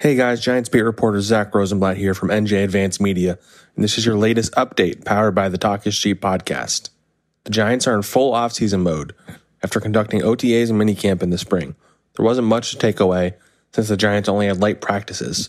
Hey guys, Giants beat reporter Zach Rosenblatt here from NJ Advanced Media, and this is your latest update powered by the Talk is Cheap podcast. The Giants are in full offseason mode after conducting OTAs and minicamp in the spring. There wasn't much to take away since the Giants only had light practices,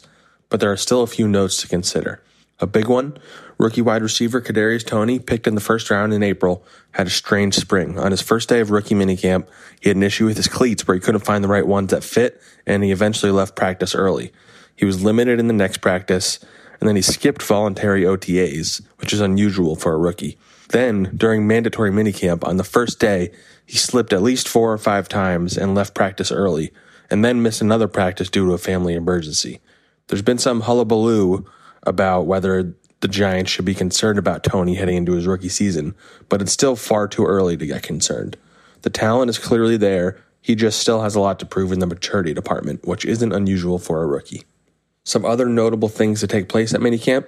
but there are still a few notes to consider. A big one, rookie wide receiver Kadarius Toney, picked in the first round in April, had a strange spring. On his first day of rookie minicamp, he had an issue with his cleats where he couldn't find the right ones that fit, and he eventually left practice early. He was limited in the next practice, and then he skipped voluntary OTAs, which is unusual for a rookie. Then, during mandatory minicamp, on the first day, he slipped at least four or five times and left practice early, and then missed another practice due to a family emergency. There's been some hullabaloo about whether the Giants should be concerned about Toney heading into his rookie season, but it's still far too early to get concerned. The talent is clearly there. He just still has a lot to prove in the maturity department, which isn't unusual for a rookie. Some other notable things to take place at minicamp.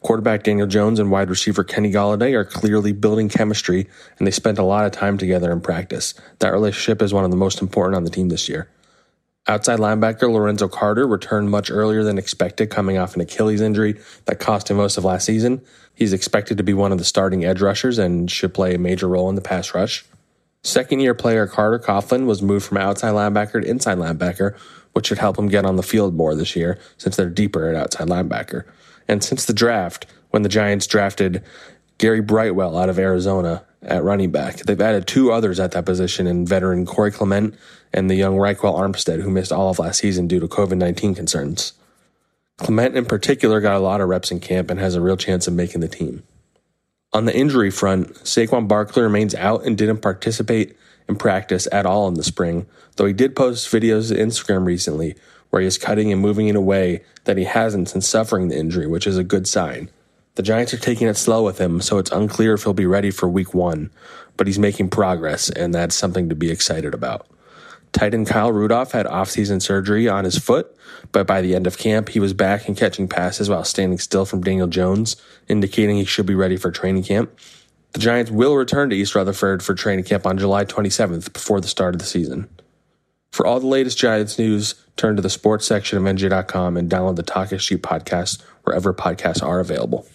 Quarterback Daniel Jones and wide receiver Kenny Golladay are clearly building chemistry, and they spent a lot of time together in practice. That relationship is one of the most important on the team this year. Outside linebacker Lorenzo Carter returned much earlier than expected, coming off an Achilles injury that cost him most of last season. He's expected to be one of the starting edge rushers and should play a major role in the pass rush. Second year player Carter Coughlin was moved from outside linebacker to inside linebacker, which should help him get on the field more this year since they're deeper at outside linebacker. And since the draft, when the Giants drafted Gary Brightwell out of Arizona at running back, they've added two others at that position in veteran Corey Clement and the young Ryquell Armstead, who missed all of last season due to COVID 19 concerns. Clement, in particular, got a lot of reps in camp and has a real chance of making the team. On the injury front, Saquon Barkley remains out and didn't participate in practice at all in the spring, though he did post videos to Instagram recently where he is cutting and moving in a way that he hasn't since suffering the injury, which is a good sign. The Giants are taking it slow with him, so it's unclear if he'll be ready for week one, but he's making progress, and that's something to be excited about. Tight end Kyle Rudolph had offseason surgery on his foot, but by the end of camp, he was back and catching passes while standing still from Daniel Jones, indicating he should be ready for training camp. The Giants will return to East Rutherford for training camp on July 27th before the start of the season. For all the latest Giants news, turn to the sports section of NJ.com and download the Talk Cheap podcast wherever podcasts are available.